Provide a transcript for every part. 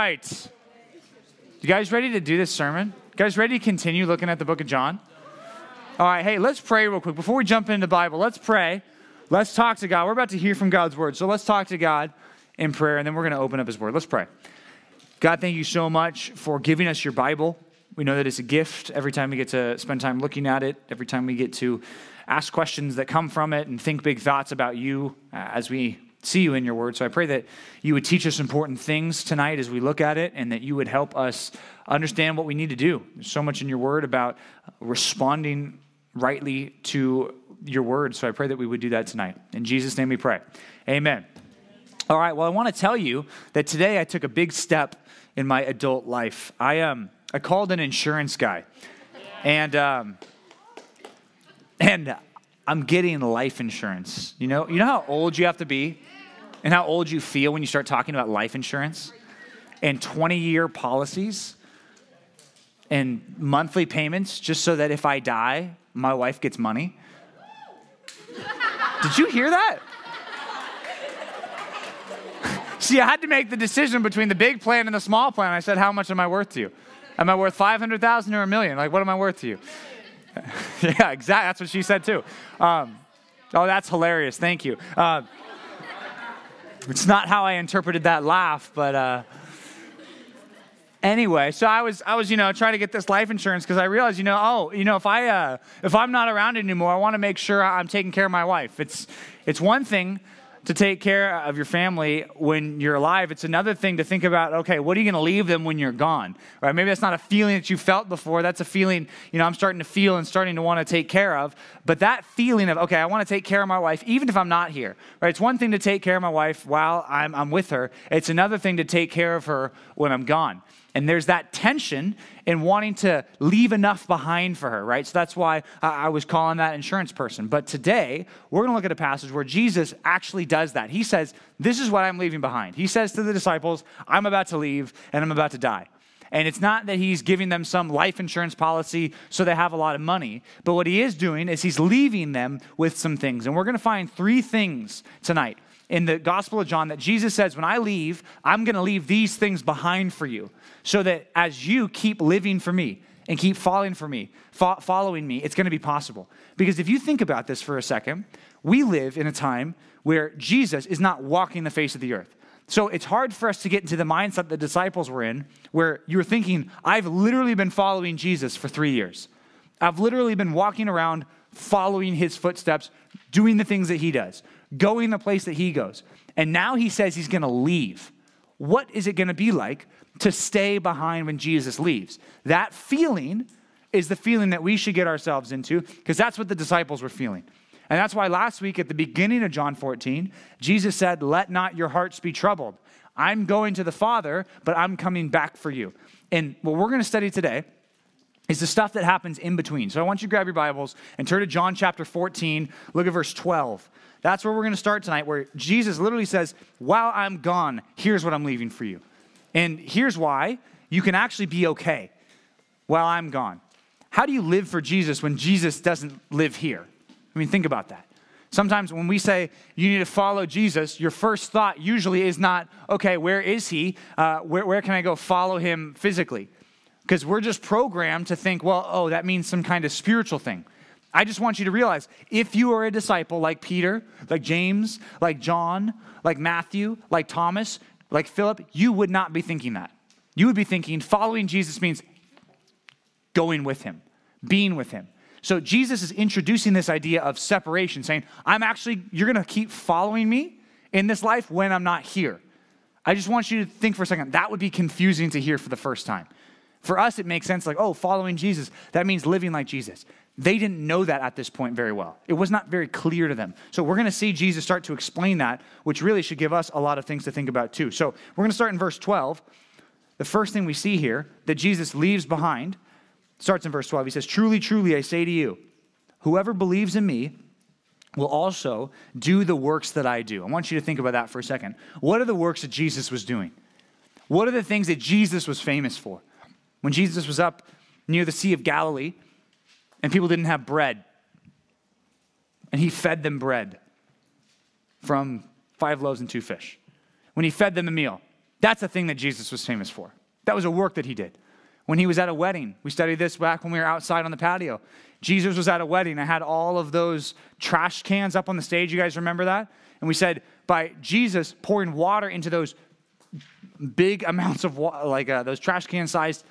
right. You guys ready to do this sermon? You guys ready to continue looking at the book of John? All right, hey, let's pray real quick. Before we jump into the Bible, let's pray. Let's talk to God. We're about to hear from God's word. So let's talk to God in prayer, and then we're going to open up his word. Let's pray. God, thank you so much for giving us your Bible. We know that it's a gift every time we get to spend time looking at it, every time we get to ask questions that come from it and think big thoughts about you uh, as we see you in your word. So I pray that you would teach us important things tonight as we look at it and that you would help us understand what we need to do. There's so much in your word about responding rightly to your word. So I pray that we would do that tonight. In Jesus' name we pray. Amen. All right, well, I want to tell you that today I took a big step in my adult life. I, um, I called an insurance guy, and, um, and I'm getting life insurance. You know, you know how old you have to be and how old you feel when you start talking about life insurance and 20 year policies and monthly payments just so that if I die, my wife gets money. Did you hear that? See, I had to make the decision between the big plan and the small plan. I said, How much am I worth to you? Am I worth 500,000 or a million? Like, what am I worth to you? yeah, exactly. That's what she said too. Um, oh, that's hilarious. Thank you. Uh, it's not how I interpreted that laugh, but. Uh, anyway, so I was, I was, you know, trying to get this life insurance because I realized, you know, oh, you know, if I, uh, if I'm not around anymore, I want to make sure I'm taking care of my wife. It's, it's one thing to take care of your family when you're alive. It's another thing to think about, okay, what are you going to leave them when you're gone? Right? Maybe that's not a feeling that you felt before. That's a feeling, you know, I'm starting to feel and starting to want to take care of. But that feeling of, okay, I want to take care of my wife, even if I'm not here. Right? It's one thing to take care of my wife while I'm, I'm with her. It's another thing to take care of her when I'm gone. And there's that tension in wanting to leave enough behind for her, right? So that's why I was calling that insurance person. But today, we're going to look at a passage where Jesus actually does that. He says, This is what I'm leaving behind. He says to the disciples, I'm about to leave and I'm about to die. And it's not that he's giving them some life insurance policy so they have a lot of money, but what he is doing is he's leaving them with some things. And we're going to find three things tonight in the Gospel of John that Jesus says, When I leave, I'm going to leave these things behind for you, so that as you keep living for me and keep following for me, fo- following me, it's going to be possible. Because if you think about this for a second, we live in a time where Jesus is not walking the face of the earth. So it's hard for us to get into the mindset the disciples were in, where you're thinking, I've literally been following Jesus for three years. I've literally been walking around following his footsteps, doing the things that he does going the place that he goes. And now he says he's going to leave. What is it going to be like to stay behind when Jesus leaves? That feeling is the feeling that we should get ourselves into because that's what the disciples were feeling. And that's why last week at the beginning of John 14, Jesus said, Let not your hearts be troubled. I'm going to the Father, but I'm coming back for you. And what we're going to study today is the stuff that happens in between. So I want you to grab your Bibles and turn to John chapter 14, look at verse 12. That's where we're going to start tonight, where Jesus literally says, While I'm gone, here's what I'm leaving for you. And here's why you can actually be okay while I'm gone. How do you live for Jesus when Jesus doesn't live here? I mean, think about that. Sometimes when we say you need to follow Jesus, your first thought usually is not, okay, where is he? Uh, where, where can I go follow him physically? Because we're just programmed to think, well, oh, that means some kind of spiritual thing. I just want you to realize if you are a disciple like Peter, like James, like John, like Matthew, like Thomas, like Philip, you would not be thinking that. You would be thinking following Jesus means going with him, being with him. So Jesus is introducing this idea of separation, saying, I'm actually, you're going to keep following me in this life when I'm not here. I just want you to think for a second, that would be confusing to hear for the first time. For us, it makes sense like, oh, following Jesus, that means living like Jesus. They didn't know that at this point very well. It was not very clear to them. So we're going to see Jesus start to explain that, which really should give us a lot of things to think about too. So we're going to start in verse 12. The first thing we see here that Jesus leaves behind starts in verse 12. He says, Truly, truly, I say to you, whoever believes in me will also do the works that I do. I want you to think about that for a second. What are the works that Jesus was doing? What are the things that Jesus was famous for? When Jesus was up near the Sea of Galilee, and people didn't have bread. And he fed them bread from five loaves and two fish. When he fed them a meal, That's a thing that Jesus was famous for. That was a work that he did. When he was at a wedding, we studied this back when we were outside on the patio. Jesus was at a wedding. I had all of those trash cans up on the stage. You guys remember that? And we said, by Jesus pouring water into those big amounts of water, like uh, those trash can sized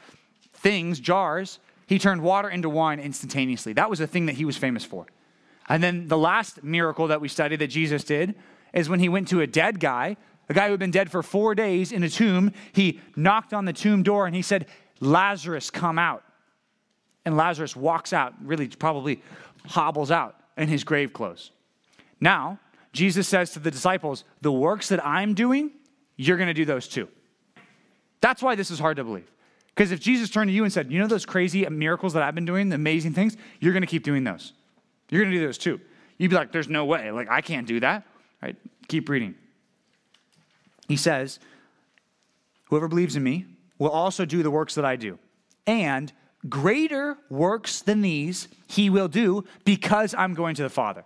things, jars, he turned water into wine instantaneously. That was a thing that he was famous for. And then the last miracle that we studied that Jesus did is when he went to a dead guy, a guy who had been dead for four days in a tomb. He knocked on the tomb door and he said, Lazarus, come out. And Lazarus walks out, really probably hobbles out in his grave clothes. Now, Jesus says to the disciples, The works that I'm doing, you're going to do those too. That's why this is hard to believe. Because if Jesus turned to you and said, You know those crazy miracles that I've been doing, the amazing things, you're going to keep doing those. You're going to do those too. You'd be like, There's no way. Like, I can't do that. Right? Keep reading. He says, Whoever believes in me will also do the works that I do. And greater works than these he will do because I'm going to the Father.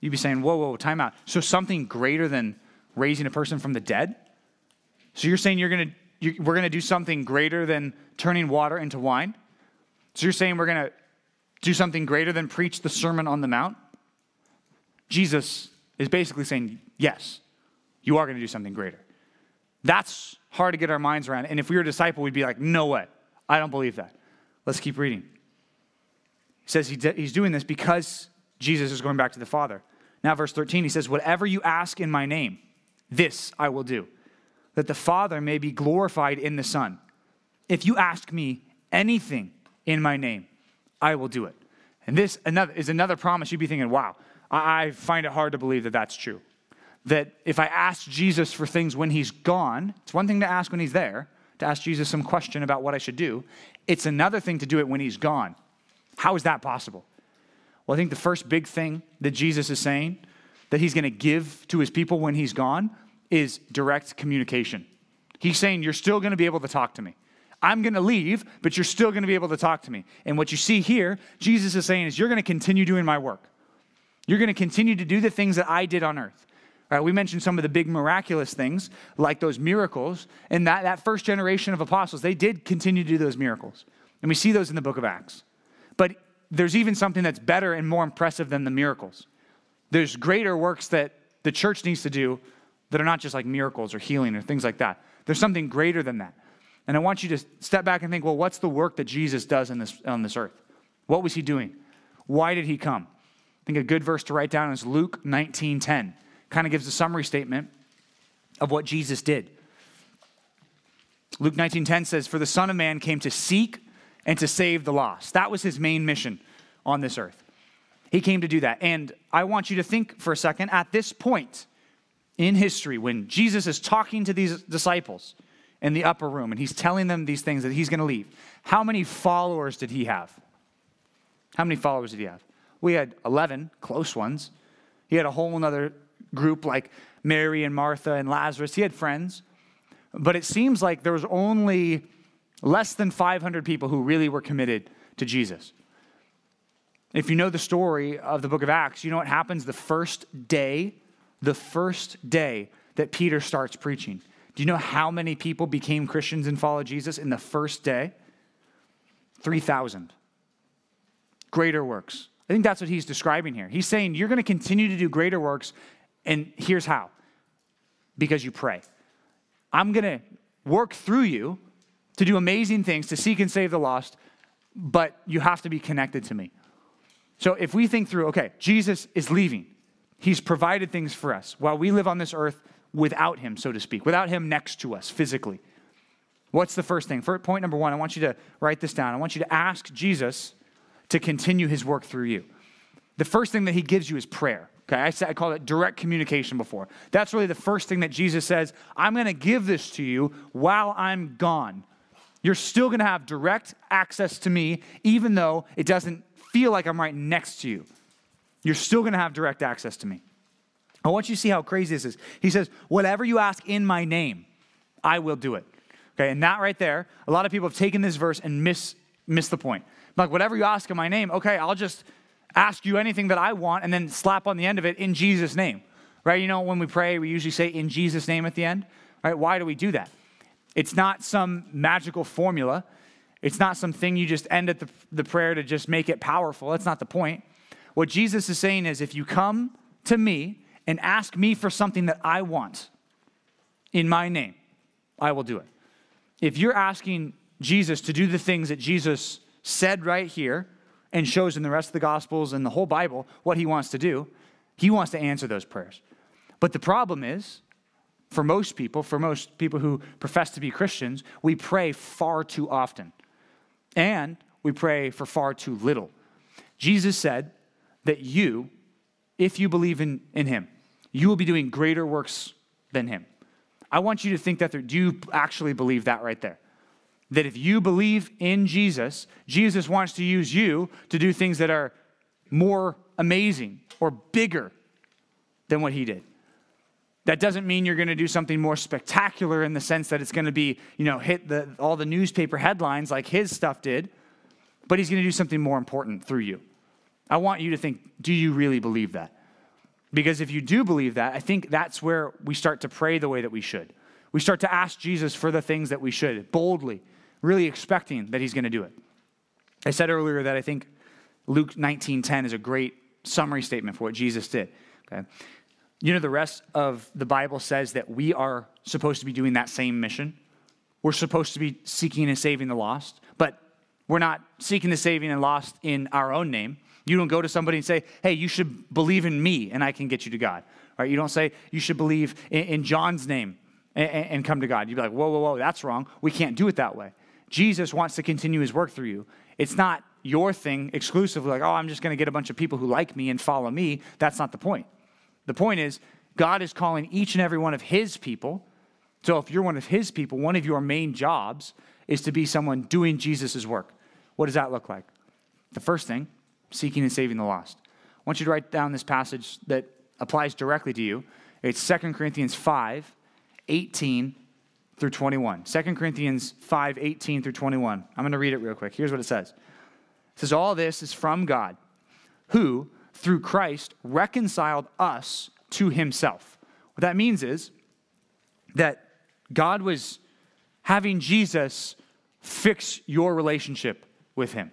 You'd be saying, whoa, whoa, time out. So something greater than raising a person from the dead? So you're saying you're going to you, we're going to do something greater than turning water into wine? So you're saying we're going to do something greater than preach the Sermon on the Mount? Jesus is basically saying, yes, you are going to do something greater. That's hard to get our minds around. And if we were a disciple, we'd be like, no way. I don't believe that. Let's keep reading. He says he's doing this because Jesus is going back to the Father. Now, verse 13, he says, Whatever you ask in my name, this I will do, that the Father may be glorified in the Son. If you ask me anything in my name, I will do it. And this another, is another promise you'd be thinking, wow, I find it hard to believe that that's true. That if I ask Jesus for things when he's gone, it's one thing to ask when he's there, to ask Jesus some question about what I should do. It's another thing to do it when he's gone. How is that possible? Well, I think the first big thing that Jesus is saying that he's going to give to his people when he's gone is direct communication. He's saying, You're still going to be able to talk to me. I'm going to leave, but you're still going to be able to talk to me. And what you see here, Jesus is saying, is you're going to continue doing my work. You're going to continue to do the things that I did on earth. Right, we mentioned some of the big miraculous things, like those miracles. And that, that first generation of apostles, they did continue to do those miracles. And we see those in the book of Acts. But there's even something that's better and more impressive than the miracles. There's greater works that the church needs to do that are not just like miracles or healing or things like that. There's something greater than that. And I want you to step back and think, well, what's the work that Jesus does in this, on this earth? What was he doing? Why did he come? I think a good verse to write down is Luke 19:10. Kind of gives a summary statement of what Jesus did. Luke 19:10 says, "For the Son of Man came to seek and to save the lost. That was his main mission on this earth. He came to do that. And I want you to think for a second at this point in history when Jesus is talking to these disciples in the upper room and he's telling them these things that he's going to leave. How many followers did he have? How many followers did he have? We had 11 close ones. He had a whole other group like Mary and Martha and Lazarus. He had friends. But it seems like there was only Less than 500 people who really were committed to Jesus. If you know the story of the book of Acts, you know what happens the first day, the first day that Peter starts preaching. Do you know how many people became Christians and followed Jesus in the first day? 3,000. Greater works. I think that's what he's describing here. He's saying you're going to continue to do greater works, and here's how because you pray. I'm going to work through you to do amazing things, to seek and save the lost, but you have to be connected to me. So if we think through, okay, Jesus is leaving, he's provided things for us while we live on this earth without him, so to speak, without him next to us physically. What's the first thing? For point number one, I want you to write this down. I want you to ask Jesus to continue his work through you. The first thing that he gives you is prayer. Okay, I, said, I called it direct communication before. That's really the first thing that Jesus says, I'm going to give this to you while I'm gone. You're still going to have direct access to me, even though it doesn't feel like I'm right next to you. You're still going to have direct access to me. I want you to see how crazy this is. He says, Whatever you ask in my name, I will do it. Okay, and that right there, a lot of people have taken this verse and miss, miss the point. Like, whatever you ask in my name, okay, I'll just ask you anything that I want and then slap on the end of it in Jesus' name. Right? You know, when we pray, we usually say in Jesus' name at the end. Right? Why do we do that? It's not some magical formula. It's not something you just end at the, the prayer to just make it powerful. That's not the point. What Jesus is saying is if you come to me and ask me for something that I want in my name, I will do it. If you're asking Jesus to do the things that Jesus said right here and shows in the rest of the Gospels and the whole Bible what he wants to do, he wants to answer those prayers. But the problem is, for most people, for most people who profess to be Christians, we pray far too often. And we pray for far too little. Jesus said that you, if you believe in, in him, you will be doing greater works than him. I want you to think that do you actually believe that right there? That if you believe in Jesus, Jesus wants to use you to do things that are more amazing or bigger than what he did. That doesn't mean you're going to do something more spectacular in the sense that it's going to be, you know, hit the, all the newspaper headlines like his stuff did, but he's going to do something more important through you. I want you to think, do you really believe that? Because if you do believe that, I think that's where we start to pray the way that we should. We start to ask Jesus for the things that we should, boldly, really expecting that he's going to do it. I said earlier that I think Luke 19:10 is a great summary statement for what Jesus did. Okay? You know, the rest of the Bible says that we are supposed to be doing that same mission. We're supposed to be seeking and saving the lost, we're not seeking the saving and lost in our own name. You don't go to somebody and say, hey, you should believe in me and I can get you to God. Right? You don't say, you should believe in, in John's name and, and come to God. You'd be like, whoa, whoa, whoa, that's wrong. We can't do it that way. Jesus wants to continue his work through you. It's not your thing exclusively, like, oh, I'm just going to get a bunch of people who like me and follow me. That's not the point. The point is, God is calling each and every one of his people. So if you're one of his people, one of your main jobs is to be someone doing Jesus' work. What does that look like? The first thing, seeking and saving the lost. I want you to write down this passage that applies directly to you. It's 2 Corinthians 5, 18 through 21. 2 Corinthians 5, 18 through 21. I'm going to read it real quick. Here's what it says. It says, All this is from God, who, through Christ, reconciled us to himself. What that means is that God was having Jesus fix your relationship with him.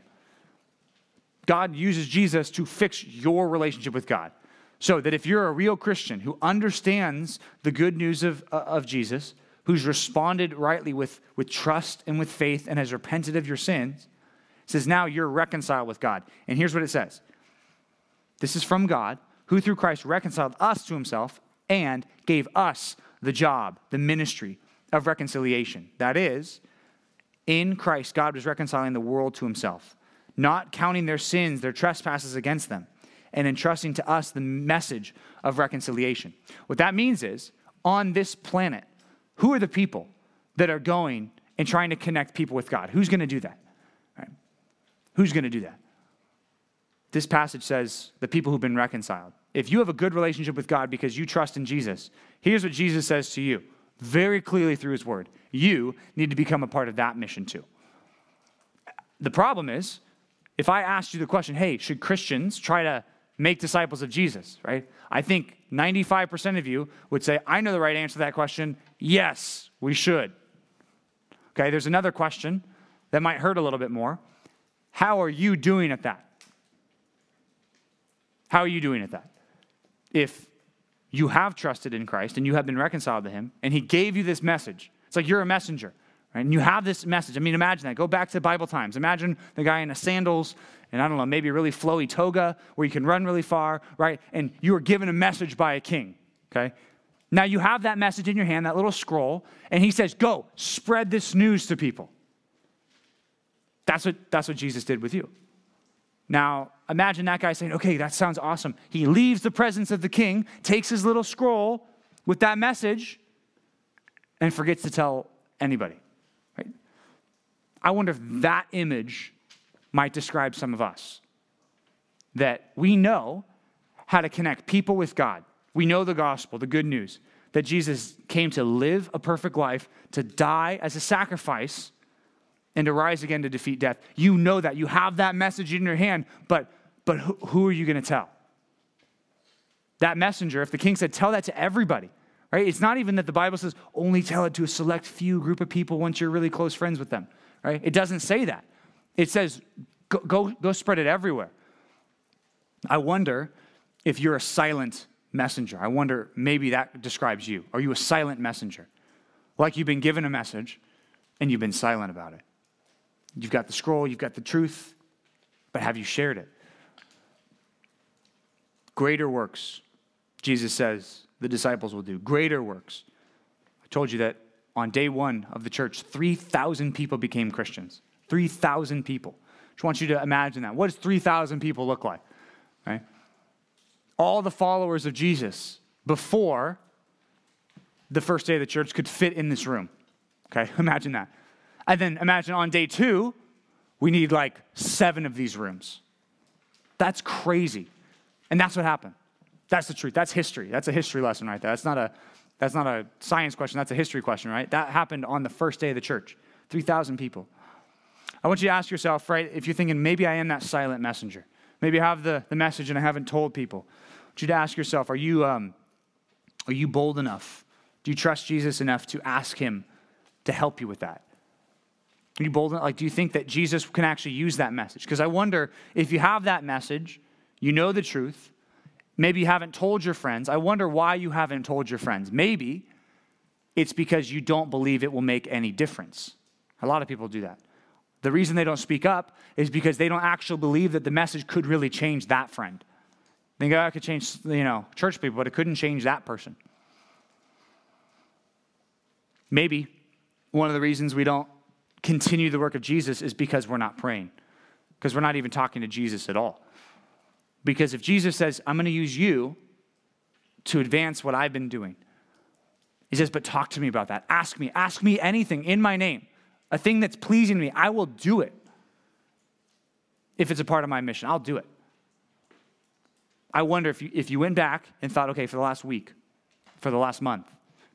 God uses Jesus to fix your relationship with God. So that if you're a real Christian who understands the good news of, uh, of Jesus, who's responded rightly with, with trust and with faith and has repented of your sins, says now you're reconciled with God. And here's what it says This is from God, who through Christ reconciled us to himself and gave us the job, the ministry of reconciliation. That is, in Christ, God was reconciling the world to himself, not counting their sins, their trespasses against them, and entrusting to us the message of reconciliation. What that means is, on this planet, who are the people that are going and trying to connect people with God? Who's going to do that? Right? Who's going to do that? This passage says the people who've been reconciled. If you have a good relationship with God because you trust in Jesus, here's what Jesus says to you very clearly through his word. You need to become a part of that mission too. The problem is, if I asked you the question, hey, should Christians try to make disciples of Jesus, right? I think 95% of you would say, I know the right answer to that question. Yes, we should. Okay, there's another question that might hurt a little bit more. How are you doing at that? How are you doing at that? If you have trusted in Christ and you have been reconciled to Him, and He gave you this message, it's like you're a messenger. Right? And you have this message. I mean, imagine that. Go back to Bible times. Imagine the guy in the sandals and I don't know, maybe a really flowy toga where you can run really far, right? And you are given a message by a king, okay? Now you have that message in your hand, that little scroll, and he says, Go, spread this news to people. That's what, that's what Jesus did with you. Now, imagine that guy saying, Okay, that sounds awesome. He leaves the presence of the king, takes his little scroll with that message, and forgets to tell anybody. Right? I wonder if that image might describe some of us. That we know how to connect people with God. We know the gospel, the good news, that Jesus came to live a perfect life, to die as a sacrifice, and to rise again to defeat death. You know that. You have that message in your hand, but, but who, who are you going to tell? That messenger, if the king said, tell that to everybody, right? It's not even that the Bible says only tell it to a select few group of people once you're really close friends with them, right? It doesn't say that. It says go, go, go spread it everywhere. I wonder if you're a silent messenger. I wonder maybe that describes you. Are you a silent messenger? Like you've been given a message and you've been silent about it. You've got the scroll, you've got the truth, but have you shared it? Greater works, Jesus says, the disciples will do. Greater works. I told you that on day one of the church, 3,000 people became Christians. 3,000 people. Just want you to imagine that. What does 3,000 people look like? Right? All the followers of Jesus before the first day of the church could fit in this room. Okay, imagine that. And then imagine on day two, we need like seven of these rooms. That's crazy. And that's what happened. That's the truth. That's history. That's a history lesson right there. That's not a, that's not a science question. That's a history question, right? That happened on the first day of the church 3,000 people. I want you to ask yourself, right, if you're thinking, maybe I am that silent messenger. Maybe I have the, the message and I haven't told people. I want you to ask yourself, are you, um, are you bold enough? Do you trust Jesus enough to ask him to help you with that? You bold? Like, do you think that Jesus can actually use that message? Because I wonder if you have that message, you know the truth, maybe you haven't told your friends. I wonder why you haven't told your friends. Maybe it's because you don't believe it will make any difference. A lot of people do that. The reason they don't speak up is because they don't actually believe that the message could really change that friend. They think, I could change, you know, church people, but it couldn't change that person. Maybe one of the reasons we don't continue the work of Jesus is because we're not praying, because we're not even talking to Jesus at all. Because if Jesus says, I'm going to use you to advance what I've been doing, he says, but talk to me about that. Ask me. Ask me anything in my name, a thing that's pleasing to me. I will do it. If it's a part of my mission, I'll do it. I wonder if you, if you went back and thought, okay, for the last week, for the last month,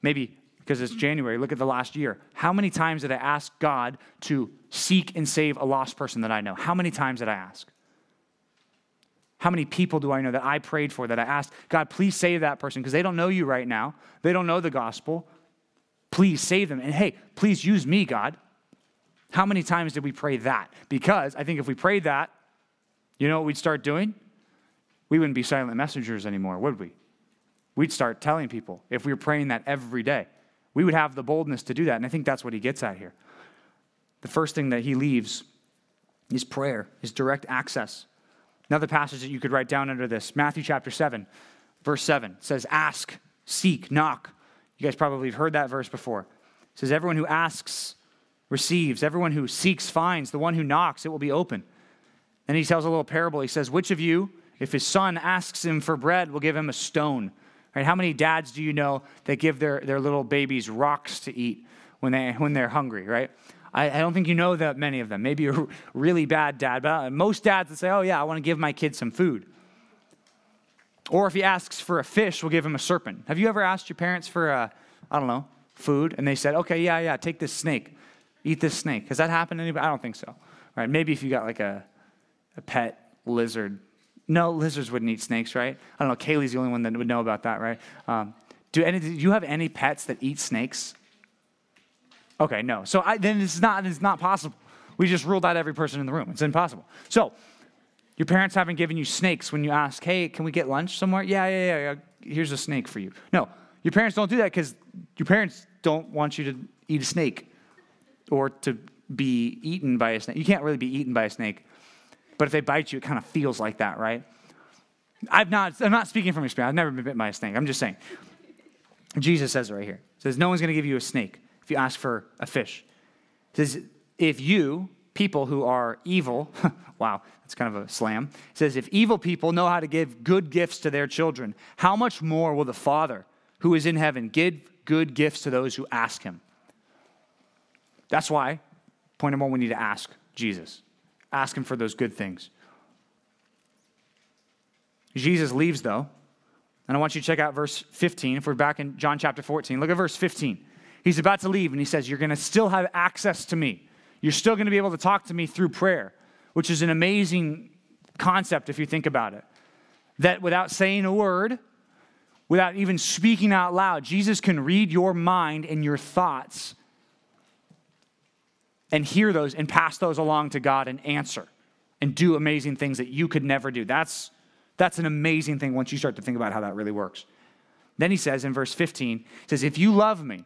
maybe because it's January, look at the last year. How many times did I ask God to seek and save a lost person that I know? How many times did I ask? How many people do I know that I prayed for that I asked, God, please save that person because they don't know you right now. They don't know the gospel. Please save them. And hey, please use me, God. How many times did we pray that? Because I think if we prayed that, you know what we'd start doing? We wouldn't be silent messengers anymore, would we? We'd start telling people if we were praying that every day. We would have the boldness to do that. And I think that's what he gets at here. The first thing that he leaves is prayer, is direct access. Another passage that you could write down under this Matthew chapter 7, verse 7 says, Ask, seek, knock. You guys probably have heard that verse before. It says, Everyone who asks receives, everyone who seeks finds, the one who knocks, it will be open. Then he tells a little parable. He says, Which of you, if his son asks him for bread, will give him a stone? Right? How many dads do you know that give their, their little babies rocks to eat when, they, when they're hungry, right? I, I don't think you know that many of them. Maybe a really bad dad, but uh, most dads would say, oh, yeah, I want to give my kid some food. Or if he asks for a fish, we'll give him a serpent. Have you ever asked your parents for, a, I don't know, food? And they said, okay, yeah, yeah, take this snake. Eat this snake. Has that happened to anybody? I don't think so. Right? Maybe if you got like a, a pet lizard no, lizards wouldn't eat snakes, right? I don't know. Kaylee's the only one that would know about that, right? Um, do, any, do you have any pets that eat snakes? Okay, no. So I, then it's not, it's not possible. We just ruled out every person in the room. It's impossible. So your parents haven't given you snakes when you ask, hey, can we get lunch somewhere? Yeah, yeah, yeah, yeah. Here's a snake for you. No, your parents don't do that because your parents don't want you to eat a snake or to be eaten by a snake. You can't really be eaten by a snake. But if they bite you, it kind of feels like that, right? I've not, I'm not speaking from experience. I've never been bitten by a snake. I'm just saying. Jesus says it right here. He says, No one's going to give you a snake if you ask for a fish. He says, If you, people who are evil, wow, that's kind of a slam. He says, If evil people know how to give good gifts to their children, how much more will the Father who is in heaven give good gifts to those who ask him? That's why, point number one, we need to ask Jesus. Ask him for those good things. Jesus leaves, though. And I want you to check out verse 15. If we're back in John chapter 14, look at verse 15. He's about to leave, and he says, You're going to still have access to me. You're still going to be able to talk to me through prayer, which is an amazing concept if you think about it. That without saying a word, without even speaking out loud. Jesus can read your mind and your thoughts and hear those and pass those along to God and answer and do amazing things that you could never do. That's, that's an amazing thing once you start to think about how that really works. Then he says in verse 15, he says, If you love me,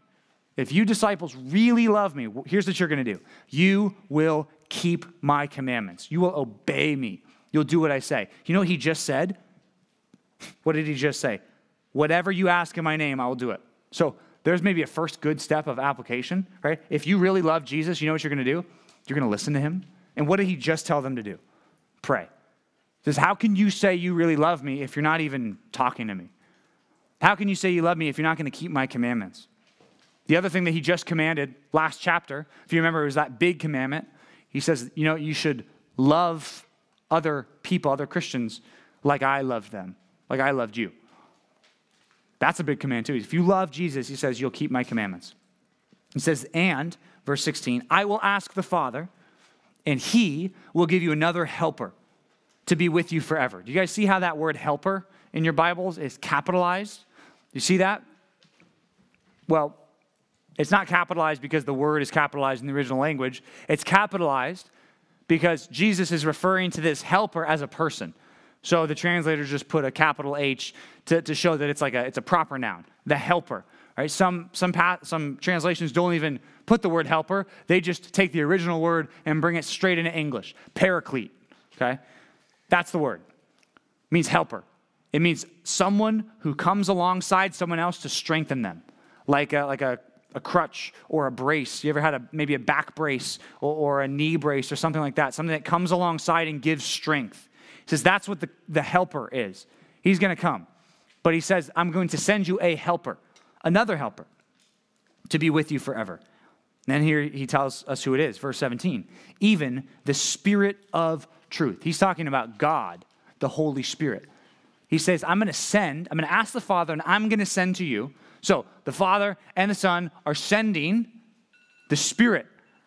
if you disciples really love me, here's what you're going to do you will keep my commandments. You will obey me. You'll do what I say. You know what he just said? What did he just say? Whatever you ask in my name, I will do it. So there's maybe a first good step of application, right? If you really love Jesus, you know what you're going to do? You're going to listen to him. And what did he just tell them to do? Pray. Says, How can you say you really love me if you're not even talking to me? How can you say you love me if you're not going to keep my commandments? The other thing that he just commanded last chapter, if you remember, it was that big commandment. He says, you know, you should love other people, other Christians, like I loved them, like I loved you. That's a big command, too. If you love Jesus, he says, you'll keep my commandments. He says, and, verse 16, I will ask the Father, and he will give you another helper to be with you forever. Do you guys see how that word helper in your Bibles is capitalized? You see that? Well, it's not capitalized because the word is capitalized in the original language. It's capitalized because Jesus is referring to this helper as a person. So the translators just put a capital H to, to show that it's like a, it's a proper noun, the helper. Right? Some, some, some translations don't even put the word helper. They just take the original word and bring it straight into English. Paraclete. Okay? That's the word. It means helper. It means someone who comes alongside someone else to strengthen them, like a, like a a crutch or a brace. You ever had a, maybe a back brace or, or, a knee brace or something like that, something that comes alongside and gives strength. He says that's what the, the helper is. He's going to come. But he says, I'm going to send you a helper, another helper, to be with you forever. And then here he tells us who it is, verse 17. Even the Spirit of truth. He's talking about God, the Holy Spirit. He says, I'm going to send, I'm going to ask the Father, and I'm going to send to you so the Father and the Son are sending the Spirit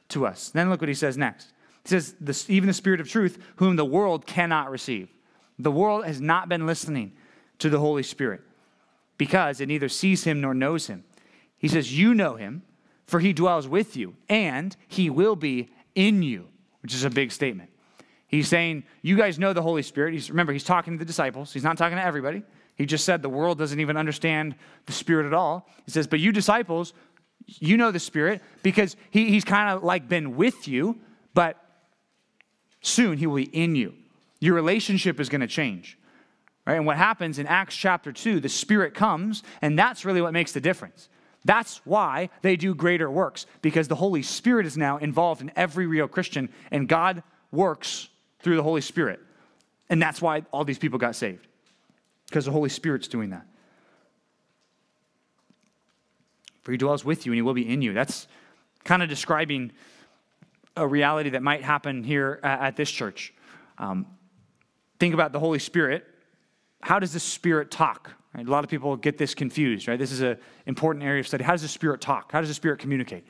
to us. Then look what he says next. Says, even the Spirit of truth, whom the world cannot receive. The world has not been listening to the Holy Spirit because it neither sees him nor knows him. He says, You know him, for he dwells with you, and he will be in you, which is a big statement. He's saying, You guys know the Holy Spirit. He's, remember, he's talking to the disciples, he's not talking to everybody. He just said the world doesn't even understand the Spirit at all. He says, But you disciples, you know the Spirit because he, he's kind of like been with you, but soon he will be in you. Your relationship is going to change. Right? And what happens in Acts chapter 2, the Spirit comes, and that's really what makes the difference. That's why they do greater works, because the Holy Spirit is now involved in every real Christian, and God works through the Holy Spirit. And that's why all these people got saved because the Holy Spirit's doing that. For he dwells with you and he will be in you. That's kind of describing a reality that might happen here at, this church. Um, think about the Holy Spirit. How does the Spirit talk? Right? A lot of people get this confused, right? This is an important area of study. How does the Spirit talk? How does the Spirit communicate?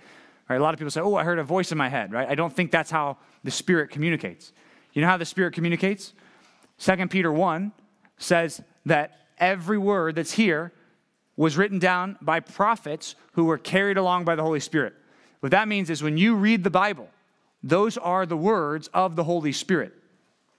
Right? A lot of people say, oh, I heard a voice in my head, right? I don't think that's how the Spirit communicates. You know how the Spirit communicates? 2 Peter 1 says that every word that's here was written down by prophets who were carried along by the Holy Spirit. What that means is when you read the Bible, those are the words of the Holy Spirit,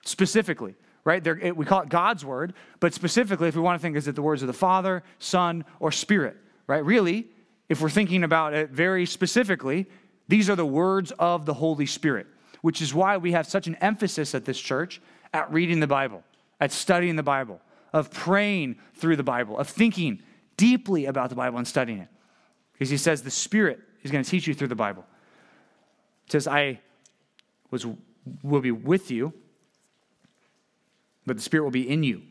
specifically, right? They're, we call it God's word, but specifically, if we want to think, is it the words of the Father, Son, or Spirit, right? Really, if we're thinking about it very specifically, these are the words of the Holy Spirit, which is why we have such an emphasis at this church at reading the Bible, at studying the Bible, of praying through the Bible, of thinking deeply about the Bible and studying it. Because he says the Spirit is going to teach you through the Bible. It says, I was, will be with you, but the Spirit will be in you.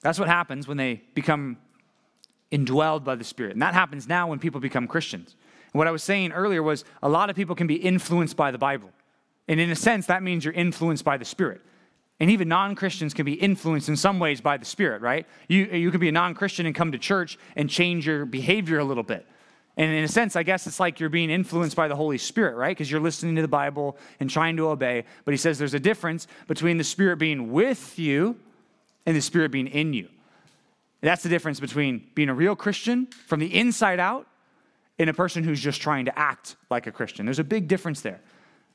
That's what happens when they become indwelled by the Spirit. And that happens now when people become Christians. And what I was saying earlier was a lot of people can be influenced by the Bible. And in a sense, that means you're influenced by the Spirit. And even non Christians can be influenced in some ways by the Spirit, right? You, you can be a non Christian and come to church and change your behavior a little bit. And in a sense, I guess it's like you're being influenced by the Holy Spirit, right? Because you're listening to the Bible and trying to obey. But he says there's a difference between the Spirit being with you and the Spirit being in you. That's the difference between being a real Christian from the inside out and a person who's just trying to act like a Christian. There's a big difference there.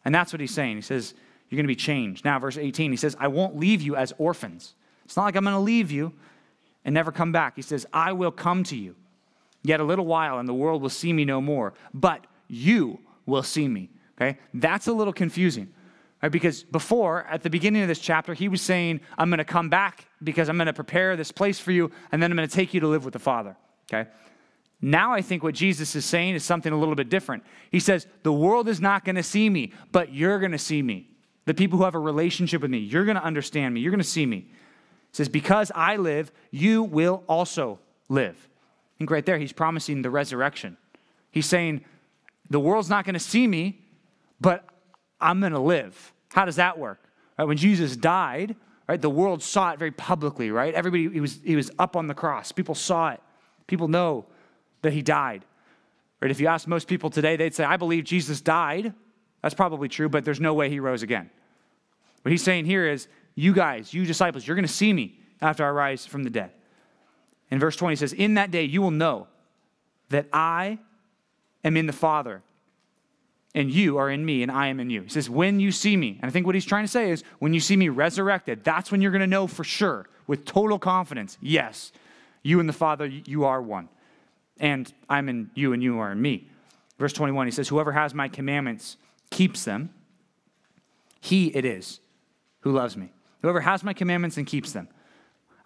And that's what he's saying. He says, You're going to be changed. Now, verse 18, he says, I won't leave you as orphans. It's not like I'm going to leave you and never come back. He says, I will come to you. Yet a little while, and the world will see me no more, but you will see me. Okay? That's a little confusing. Right? Because before, at the beginning of this chapter, he was saying, I'm going to come back because I'm going to prepare this place for you, and then I'm going to take you to live with the Father. Okay? Now I think what Jesus is saying is something a little bit different. He says, The world is not going to see me, but you're going to see me. The people who have a relationship with me, you're going to understand me, you're going to see me. He says, Because I live, you will also live. I think right there, he's promising the resurrection. He's saying, The world's not going to see me, but I'm going to live. How does that work? Right, when Jesus died, right, the world saw it very publicly, right? Everybody, he was, he was up on the cross. People saw it. People know that he died. Right? If you ask most people today, they'd say, I believe Jesus died. That's probably true, but there's no way he rose again. What he's saying here is, you guys, you disciples, you're going to see me after I rise from the dead. In verse 20, he says, In that day you will know that I am in the Father, and you are in me, and I am in you. He says, When you see me, and I think what he's trying to say is, when you see me resurrected, that's when you're going to know for sure, with total confidence, yes, you and the Father, you are one and I'm in you and you are in me. Verse 21, he says, Whoever has my commandments keeps them, he it is who loves me. Whoever has my commandments and keeps them.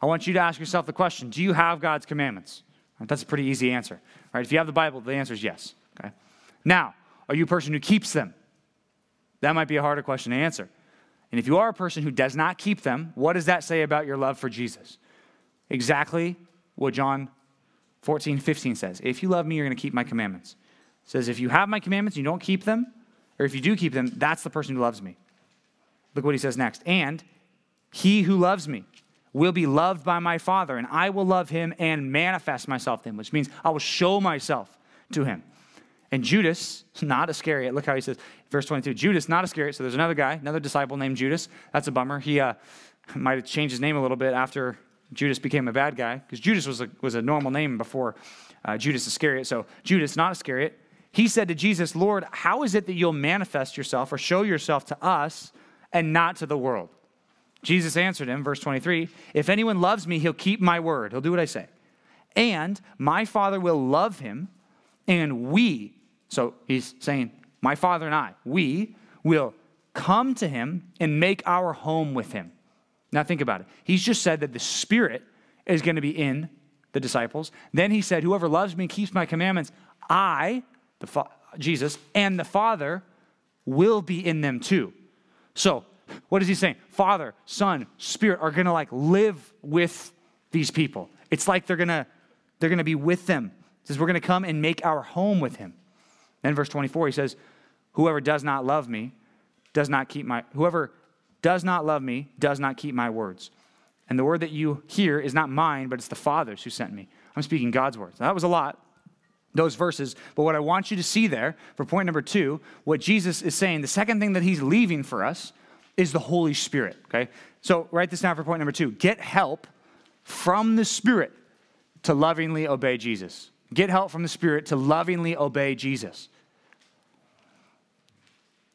I want you to ask yourself the question Do you have God's commandments? That's a pretty easy answer. Right? If you have the Bible, the answer is yes. Okay? Now, are you a person who keeps them? That might be a harder question to answer. And if you are a person who does not keep them, what does that say about your love for Jesus? Exactly what John 14, 15 says, If you love me, you're going to keep my commandments. It says, If you have my commandments and you don't keep them, or if you do keep them, that's the person who loves me. Look what he says next. And he who loves me will be loved by my Father, and I will love him and manifest myself to him, which means I will show myself to him. And Judas, not Iscariot, look how he says, verse 22, Judas, not Iscariot. So there's another guy, another disciple named Judas. That's a bummer. He uh, might have changed his name a little bit after Judas became a bad guy because Judas was a, was a normal name before uh, Judas Iscariot. So Judas, not Iscariot, he said to Jesus, Lord, how is it that you'll manifest yourself or show yourself to us and not to the world? Jesus answered him, verse 23 If anyone loves me, he'll keep my word. He'll do what I say. And my Father will love him, and we, so he's saying, my Father and I, we will come to him and make our home with him. Now think about it. He's just said that the Spirit is going to be in the disciples. Then he said, Whoever loves me and keeps my commandments. I, the Fa- Jesus, and the Father will be in them too. So, what is he saying? Father, Son, Spirit are going to like live with these people. It's like they're going to they're going to be with them. He says we're going to come and make our home with him. Then verse 24 he says, "Whoever does not love me does not keep my whoever does not love me does not keep my words. And the word that you hear is not mine, but it's the Father's who sent me. I'm speaking God's words. Now, that was a lot, those verses. But what I want you to see there for point number two, what Jesus is saying, the second thing that he's leaving for us is the Holy Spirit. Okay? So write this down for point number two. Get help from the Spirit to lovingly obey Jesus. Get help from the Spirit to lovingly obey Jesus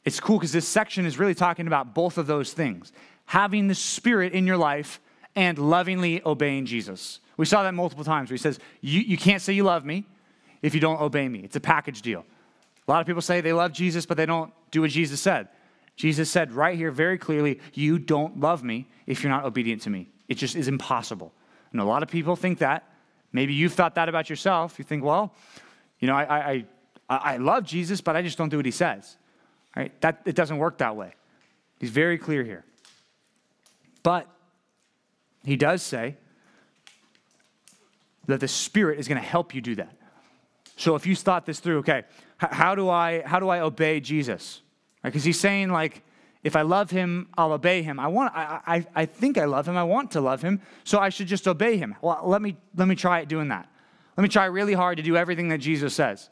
it's cool because this section is really talking about both of those things having the Spirit in your life and lovingly obeying Jesus. We saw that multiple times where he says, you, you can't say you love me if you don't obey me. It's a package deal. A lot of people say they love Jesus, but they don't do what Jesus said. Jesus said right here very clearly, You don't love me if you're not obedient to me. It just is impossible. And a lot of people think that. Maybe you've thought that about yourself. You think, Well, you know, I, I, I, I love Jesus, but I just don't do what he says. Right? That, it doesn't work that way. He's very clear here. But he does say that the Spirit is going to help you do that. So if you thought this through, okay, how do I how do I obey Jesus? Because right? he's saying like, if I love him, I'll obey him. I want I, I, I think I love him. I want to love him, so I should just obey him. Well, let me let me try it doing that. Let me try really hard to do everything that Jesus says.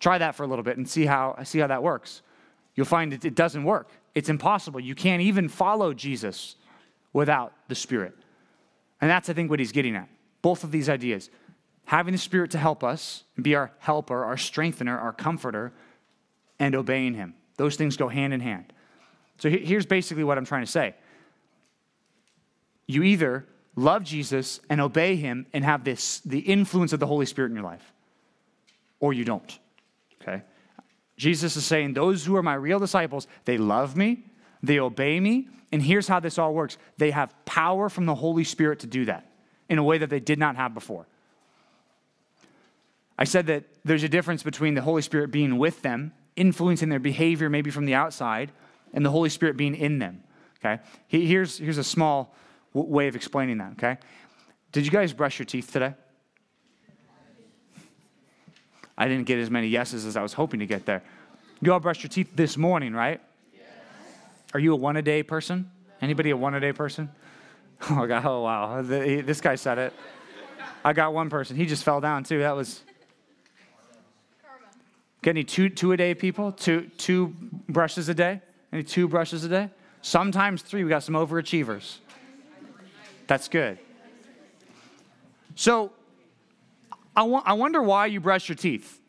Try that for a little bit and see how see how that works you'll find it, it doesn't work. It's impossible. You can't even follow Jesus without the Spirit. And that's, I think, what he's getting at. both of these ideas having the Spirit to help us, be our helper, our strengthener, our comforter, and obeying Him. Those things go hand in hand. So here's basically what I'm trying to say. You either love Jesus and obey Him and have this, the influence of the Holy Spirit in your life, or you don't. Okay? Jesus is saying, Those who are my real disciples, they love me, they obey me, and here's how this all works they have power from the Holy Spirit to do that in a way that they did not have before. I said that there's a difference between the Holy Spirit being with them, influencing their behavior maybe from the outside, and the Holy Spirit being in them. Okay? Here's, here's a small w- way of explaining that. Okay? Did you guys brush your teeth today? I didn't get as many yeses as I was hoping to get there. You all brushed your teeth this morning, right? Yes. Are you a one a day person? Anybody a one a day person? Oh, God, oh wow. This guy said it. I got one person. He just fell down too. That was. Get any two, two a day people? Two, two brushes a day? Any two brushes a day? Sometimes three. We got some overachievers. That's good. So, I, wa- I wonder why you brush your teeth.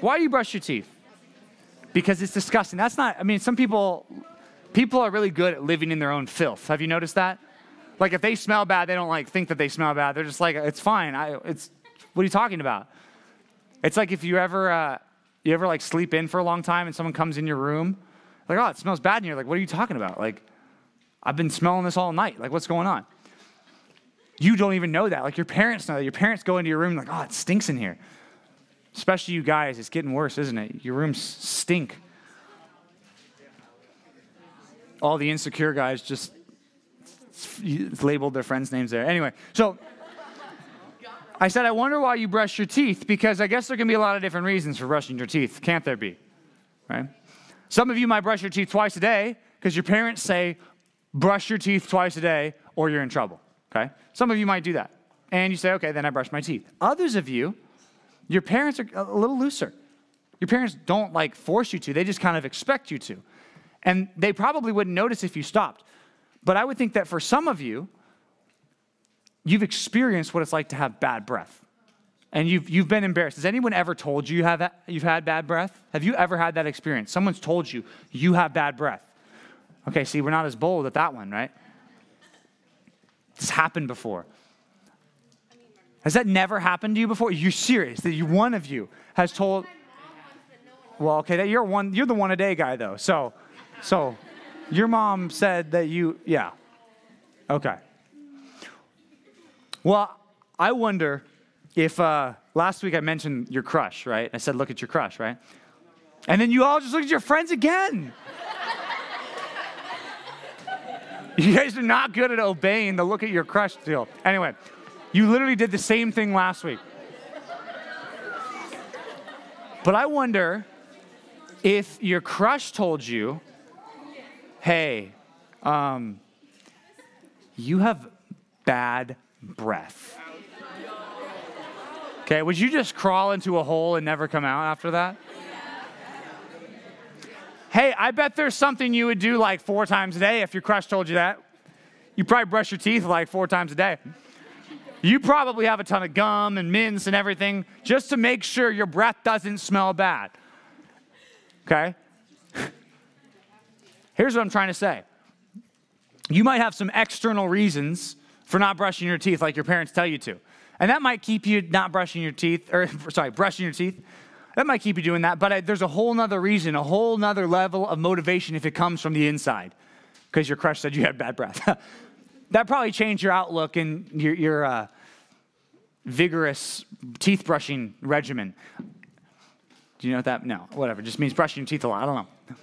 Why do you brush your teeth? Because it's disgusting. That's not, I mean, some people, people are really good at living in their own filth. Have you noticed that? Like if they smell bad, they don't like think that they smell bad. They're just like, it's fine. I, it's, what are you talking about? It's like if you ever, uh, you ever like sleep in for a long time and someone comes in your room, like, oh, it smells bad. And you're like, what are you talking about? Like, I've been smelling this all night. Like, what's going on? You don't even know that. Like your parents know that. Your parents go into your room like, oh, it stinks in here. Especially you guys, it's getting worse, isn't it? Your rooms stink. All the insecure guys just labeled their friends' names there. Anyway, so I said, I wonder why you brush your teeth because I guess there can be a lot of different reasons for brushing your teeth, can't there be? Right? Some of you might brush your teeth twice a day because your parents say, brush your teeth twice a day or you're in trouble okay? Some of you might do that. And you say, okay, then I brush my teeth. Others of you, your parents are a little looser. Your parents don't like force you to, they just kind of expect you to. And they probably wouldn't notice if you stopped. But I would think that for some of you, you've experienced what it's like to have bad breath. And you've, you've been embarrassed. Has anyone ever told you you have, you've had bad breath? Have you ever had that experience? Someone's told you you have bad breath. Okay, see, we're not as bold at that one, right? It's happened before. Has that never happened to you before? You're serious that you, one of you has told. Well, okay, that you're one. You're the one a day guy though. So, so, your mom said that you. Yeah. Okay. Well, I wonder if uh, last week I mentioned your crush, right? I said, look at your crush, right? And then you all just look at your friends again. You guys are not good at obeying the look at your crush deal. Anyway, you literally did the same thing last week. But I wonder if your crush told you, hey, um, you have bad breath. Okay, would you just crawl into a hole and never come out after that? Hey, I bet there's something you would do like four times a day if your crush told you that. You probably brush your teeth like four times a day. You probably have a ton of gum and mints and everything just to make sure your breath doesn't smell bad. Okay? Here's what I'm trying to say you might have some external reasons for not brushing your teeth like your parents tell you to. And that might keep you not brushing your teeth, or sorry, brushing your teeth. That might keep you doing that, but I, there's a whole nother reason, a whole nother level of motivation if it comes from the inside, because your crush said you had bad breath. that probably changed your outlook and your, your uh, vigorous teeth brushing regimen. Do you know what that? No, whatever. It just means brushing your teeth a lot. I don't know.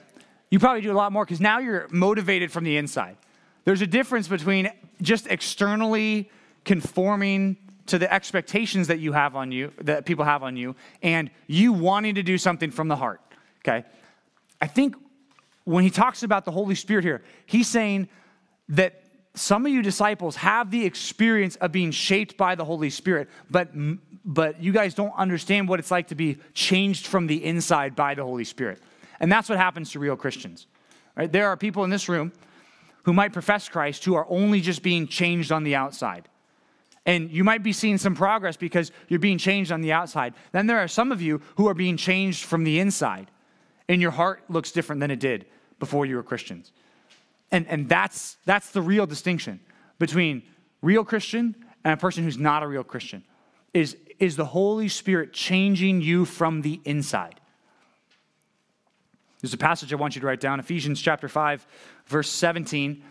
You probably do a lot more because now you're motivated from the inside. There's a difference between just externally conforming to the expectations that you have on you, that people have on you, and you wanting to do something from the heart. Okay? I think when he talks about the Holy Spirit here, he's saying that some of you disciples have the experience of being shaped by the Holy Spirit, but, but you guys don't understand what it's like to be changed from the inside by the Holy Spirit. And that's what happens to real Christians. Right? There are people in this room who might profess Christ who are only just being changed on the outside. And you might be seeing some progress because you're being changed on the outside. Then there are some of you who are being changed from the inside, and your heart looks different than it did before you were Christians. And, and that's, that's the real distinction between real Christian and a person who's not a real Christian is, is the Holy Spirit changing you from the inside. There's a passage I want you to write down Ephesians chapter 5, verse 17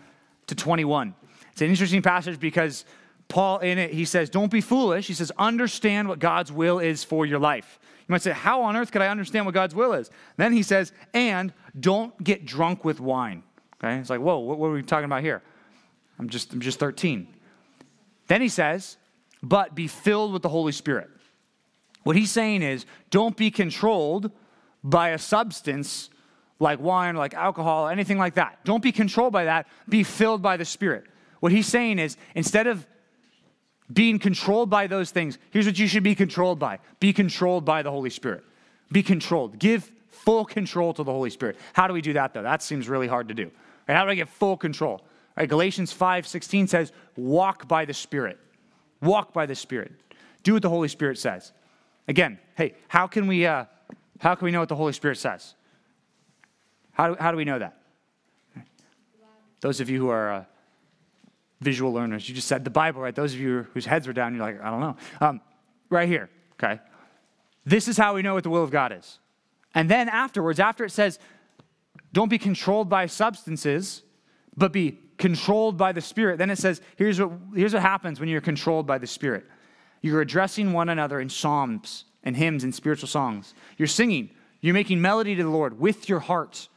to 21. It's an interesting passage because Paul, in it, he says, Don't be foolish. He says, Understand what God's will is for your life. You might say, How on earth could I understand what God's will is? Then he says, And don't get drunk with wine. Okay? It's like, Whoa, what, what are we talking about here? I'm just, I'm just 13. Then he says, But be filled with the Holy Spirit. What he's saying is, don't be controlled by a substance like wine, like alcohol, anything like that. Don't be controlled by that. Be filled by the Spirit. What he's saying is instead of being controlled by those things, here's what you should be controlled by be controlled by the Holy Spirit. Be controlled. Give full control to the Holy Spirit. How do we do that, though? That seems really hard to do. Right? How do I get full control? Right? Galatians 5 16 says, walk by the Spirit. Walk by the Spirit. Do what the Holy Spirit says. Again, hey, how can we, uh, how can we know what the Holy Spirit says? How do, how do we know that? Those of you who are uh, visual learners, you just said the Bible, right? Those of you whose heads were down, you're like, I don't know. Um, right here, okay? This is how we know what the will of God is. And then afterwards, after it says, don't be controlled by substances, but be controlled by the Spirit, then it says, here's what, here's what happens when you're controlled by the Spirit. You're addressing one another in psalms and hymns and spiritual songs. You're singing. You're making melody to the Lord with your heart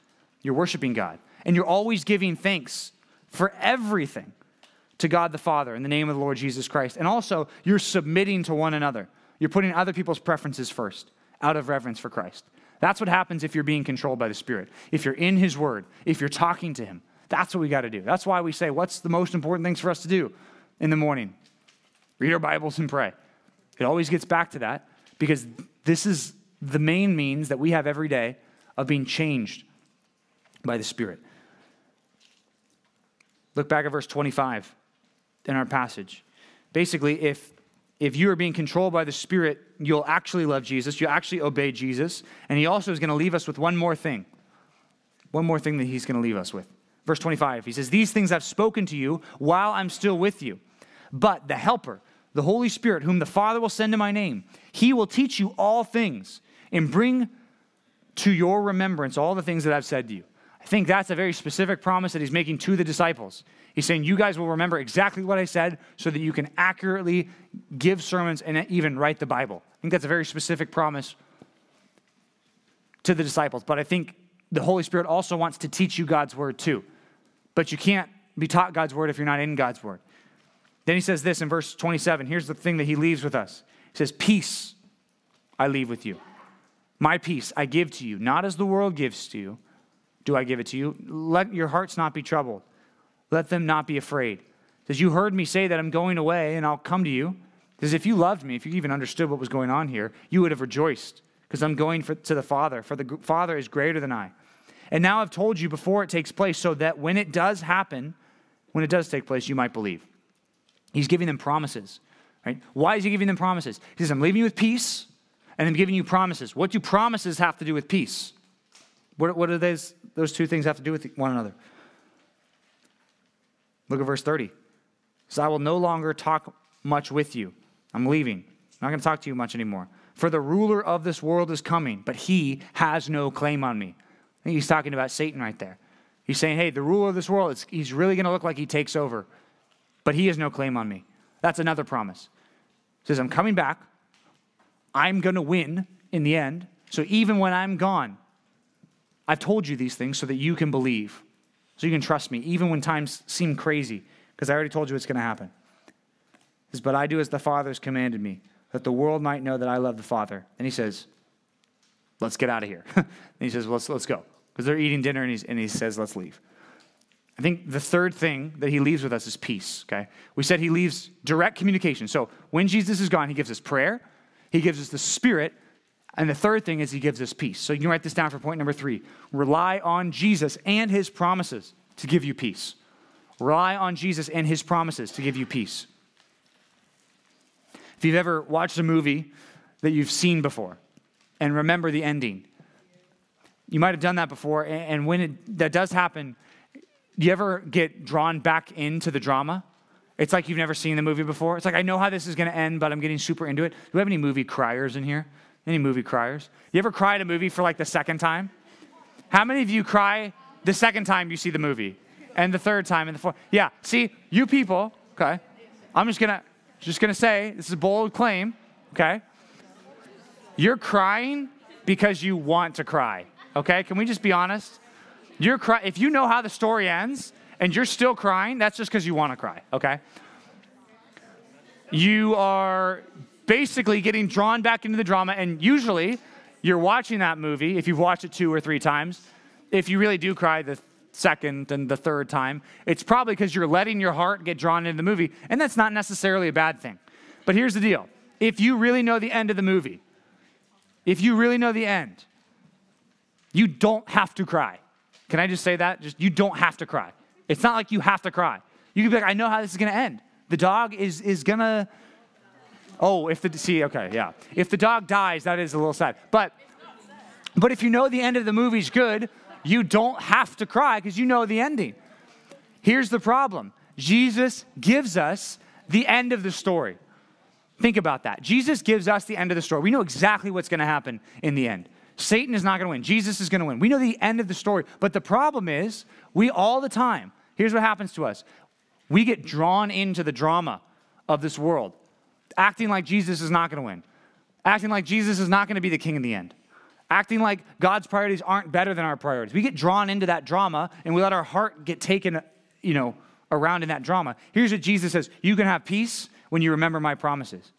you're worshiping God. And you're always giving thanks for everything to God the Father in the name of the Lord Jesus Christ. And also, you're submitting to one another. You're putting other people's preferences first out of reverence for Christ. That's what happens if you're being controlled by the Spirit. If you're in His Word, if you're talking to Him, that's what we got to do. That's why we say, what's the most important things for us to do in the morning? Read our Bibles and pray. It always gets back to that because this is the main means that we have every day of being changed by the Spirit. Look back at verse 25 in our passage. Basically, if if you are being controlled by the Spirit, you'll actually love Jesus, you'll actually obey Jesus, and He also is going to leave us with one more thing. One more thing that He's going to leave us with. Verse 25, He says, These things I've spoken to you while I'm still with you. But the Helper, the Holy Spirit, whom the Father will send in my name, He will teach you all things and bring to your remembrance all the things that I've said to you. I think that's a very specific promise that he's making to the disciples. He's saying, You guys will remember exactly what I said so that you can accurately give sermons and even write the Bible. I think that's a very specific promise to the disciples. But I think the Holy Spirit also wants to teach you God's word too. But you can't be taught God's word if you're not in God's word. Then he says this in verse 27. Here's the thing that he leaves with us He says, Peace I leave with you. My peace I give to you, not as the world gives to you do I give it to you. Let your hearts not be troubled. Let them not be afraid. Because you heard me say that I'm going away and I'll come to you. Because if you loved me, if you even understood what was going on here, you would have rejoiced. Because I'm going for, to the Father, for the Father is greater than I. And now I've told you before it takes place, so that when it does happen, when it does take place, you might believe. He's giving them promises. Right? Why is he giving them promises? He says, I'm leaving you with peace, and I'm giving you promises. What do promises have to do with peace? What, what do those, those two things have to do with one another? Look at verse 30. So I will no longer talk much with you. I'm leaving. I'm not going to talk to you much anymore. For the ruler of this world is coming, but he has no claim on me. I think he's talking about Satan right there. He's saying, hey, the ruler of this world, he's really going to look like he takes over, but he has no claim on me. That's another promise. He says, I'm coming back. I'm going to win in the end. So even when I'm gone, I've told you these things so that you can believe, so you can trust me, even when times seem crazy, because I already told you it's going to happen. Says, but I do as the Father has commanded me, that the world might know that I love the Father. And he says, let's get out of here. and he says, let's, let's go. Because they're eating dinner, and, and he says, let's leave. I think the third thing that he leaves with us is peace, okay? We said he leaves direct communication. So when Jesus is gone, he gives us prayer, he gives us the Spirit, and the third thing is he gives us peace. So you can write this down for point number three. Rely on Jesus and his promises to give you peace. Rely on Jesus and his promises to give you peace. If you've ever watched a movie that you've seen before and remember the ending, you might have done that before. And when it, that does happen, do you ever get drawn back into the drama? It's like you've never seen the movie before. It's like, I know how this is going to end, but I'm getting super into it. Do we have any movie criers in here? Any movie criers? You ever cry at a movie for like the second time? How many of you cry the second time you see the movie? And the third time and the fourth? Yeah, see, you people, okay, I'm just gonna, just gonna say, this is a bold claim, okay? You're crying because you want to cry, okay? Can we just be honest? You're cry- if you know how the story ends and you're still crying, that's just because you want to cry, okay? You are basically getting drawn back into the drama, and usually you're watching that movie, if you've watched it two or three times, if you really do cry the second and the third time, it's probably because you're letting your heart get drawn into the movie, and that's not necessarily a bad thing. But here's the deal if you really know the end of the movie, if you really know the end, you don't have to cry. Can I just say that? Just you don't have to cry. It's not like you have to cry. You can be like, I know how this is gonna end. The dog is is gonna Oh, if the see, okay, yeah. If the dog dies, that is a little sad. But but if you know the end of the movie's good, you don't have to cry because you know the ending. Here's the problem. Jesus gives us the end of the story. Think about that. Jesus gives us the end of the story. We know exactly what's going to happen in the end. Satan is not going to win. Jesus is going to win. We know the end of the story. But the problem is, we all the time, here's what happens to us we get drawn into the drama of this world acting like Jesus is not going to win, acting like Jesus is not going to be the king in the end, acting like God's priorities aren't better than our priorities. We get drawn into that drama and we let our heart get taken, you know, around in that drama. Here's what Jesus says You can have peace when you remember my promises.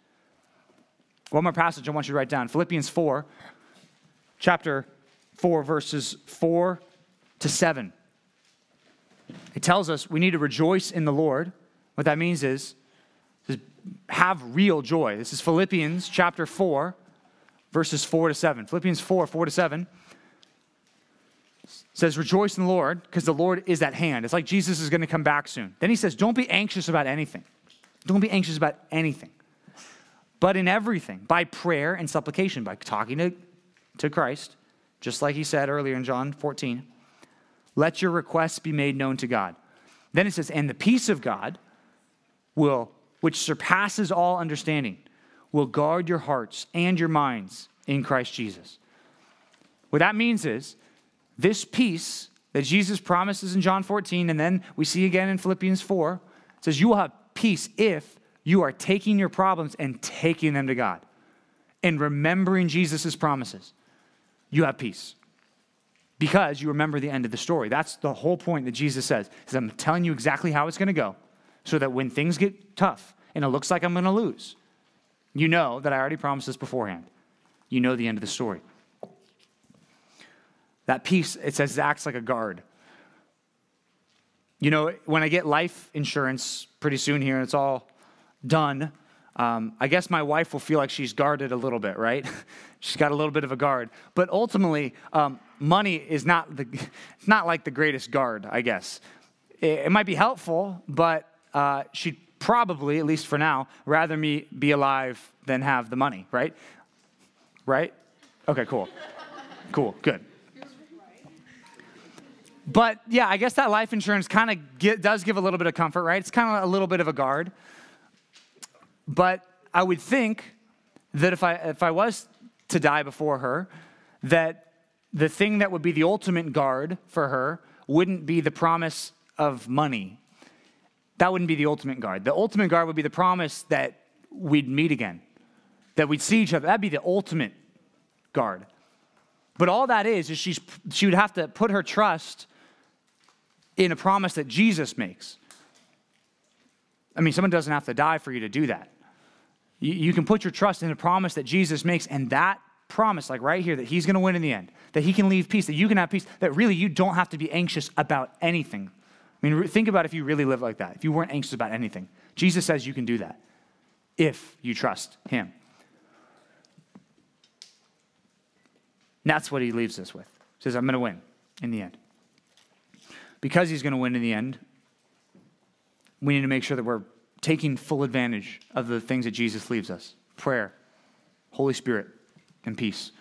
One more passage I want you to write down Philippians 4, chapter 4, verses 4 to 7. It tells us we need to rejoice in the Lord. What that means is have real joy. This is Philippians chapter 4, verses 4 to 7. Philippians 4, 4 to 7 says, Rejoice in the Lord, because the Lord is at hand. It's like Jesus is going to come back soon. Then he says, Don't be anxious about anything. Don't be anxious about anything. But in everything, by prayer and supplication, by talking to, to Christ, just like he said earlier in John 14, let your requests be made known to God. Then it says, And the peace of God will which surpasses all understanding, will guard your hearts and your minds in Christ Jesus. What that means is this peace that Jesus promises in John 14, and then we see again in Philippians 4, says you will have peace if you are taking your problems and taking them to God and remembering Jesus' promises. You have peace because you remember the end of the story. That's the whole point that Jesus says. Is I'm telling you exactly how it's going to go so that when things get tough and it looks like I'm going to lose, you know that I already promised this beforehand. You know the end of the story. That peace, it says, acts like a guard. You know, when I get life insurance pretty soon here and it's all done, um, I guess my wife will feel like she's guarded a little bit, right? she's got a little bit of a guard. But ultimately, um, money is not, the, it's not like the greatest guard, I guess. It, it might be helpful, but uh, she'd probably, at least for now, rather me be alive than have the money, right? Right? Okay, cool. Cool, good. But yeah, I guess that life insurance kind of does give a little bit of comfort, right? It's kind of a little bit of a guard. But I would think that if I, if I was to die before her, that the thing that would be the ultimate guard for her wouldn't be the promise of money that wouldn't be the ultimate guard. The ultimate guard would be the promise that we'd meet again, that we'd see each other. That'd be the ultimate guard. But all that is, is she's, she would have to put her trust in a promise that Jesus makes. I mean, someone doesn't have to die for you to do that. You, you can put your trust in a promise that Jesus makes, and that promise, like right here, that he's going to win in the end, that he can leave peace, that you can have peace, that really you don't have to be anxious about anything. I mean, think about if you really live like that, if you weren't anxious about anything. Jesus says you can do that if you trust Him. And that's what He leaves us with. He says, I'm going to win in the end. Because He's going to win in the end, we need to make sure that we're taking full advantage of the things that Jesus leaves us prayer, Holy Spirit, and peace.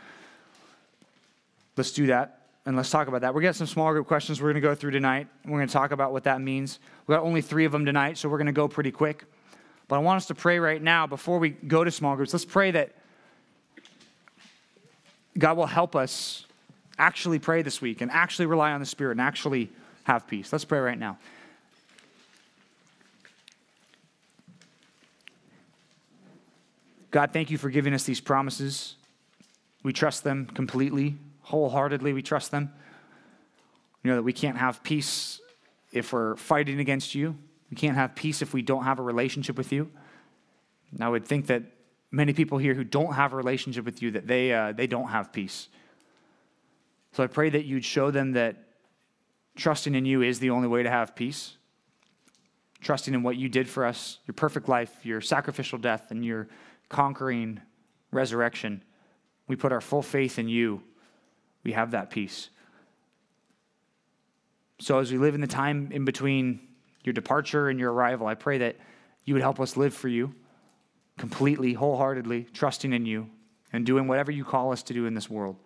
Let's do that and let's talk about that. To get some small group questions we're going to go through tonight. We're going to talk about what that means. We've got only three of them tonight, so we're going to go pretty quick. But I want us to pray right now before we go to small groups. Let's pray that God will help us actually pray this week and actually rely on the Spirit and actually have peace. Let's pray right now. God, thank you for giving us these promises. We trust them completely, wholeheartedly. We trust them. You know that we can't have peace if we're fighting against you. We can't have peace if we don't have a relationship with you. And I would think that many people here who don't have a relationship with you that they uh, they don't have peace. So I pray that you'd show them that trusting in you is the only way to have peace. Trusting in what you did for us, your perfect life, your sacrificial death, and your conquering resurrection. We put our full faith in you. We have that peace. So as we live in the time in between your departure and your arrival, I pray that you would help us live for you completely, wholeheartedly, trusting in you and doing whatever you call us to do in this world.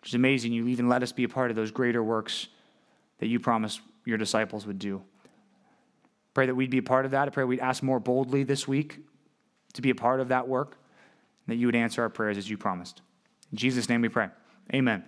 Which is amazing. You even let us be a part of those greater works that you promised your disciples would do. Pray that we'd be a part of that. I pray we'd ask more boldly this week to be a part of that work, and that you would answer our prayers as you promised. In Jesus' name we pray. Amen.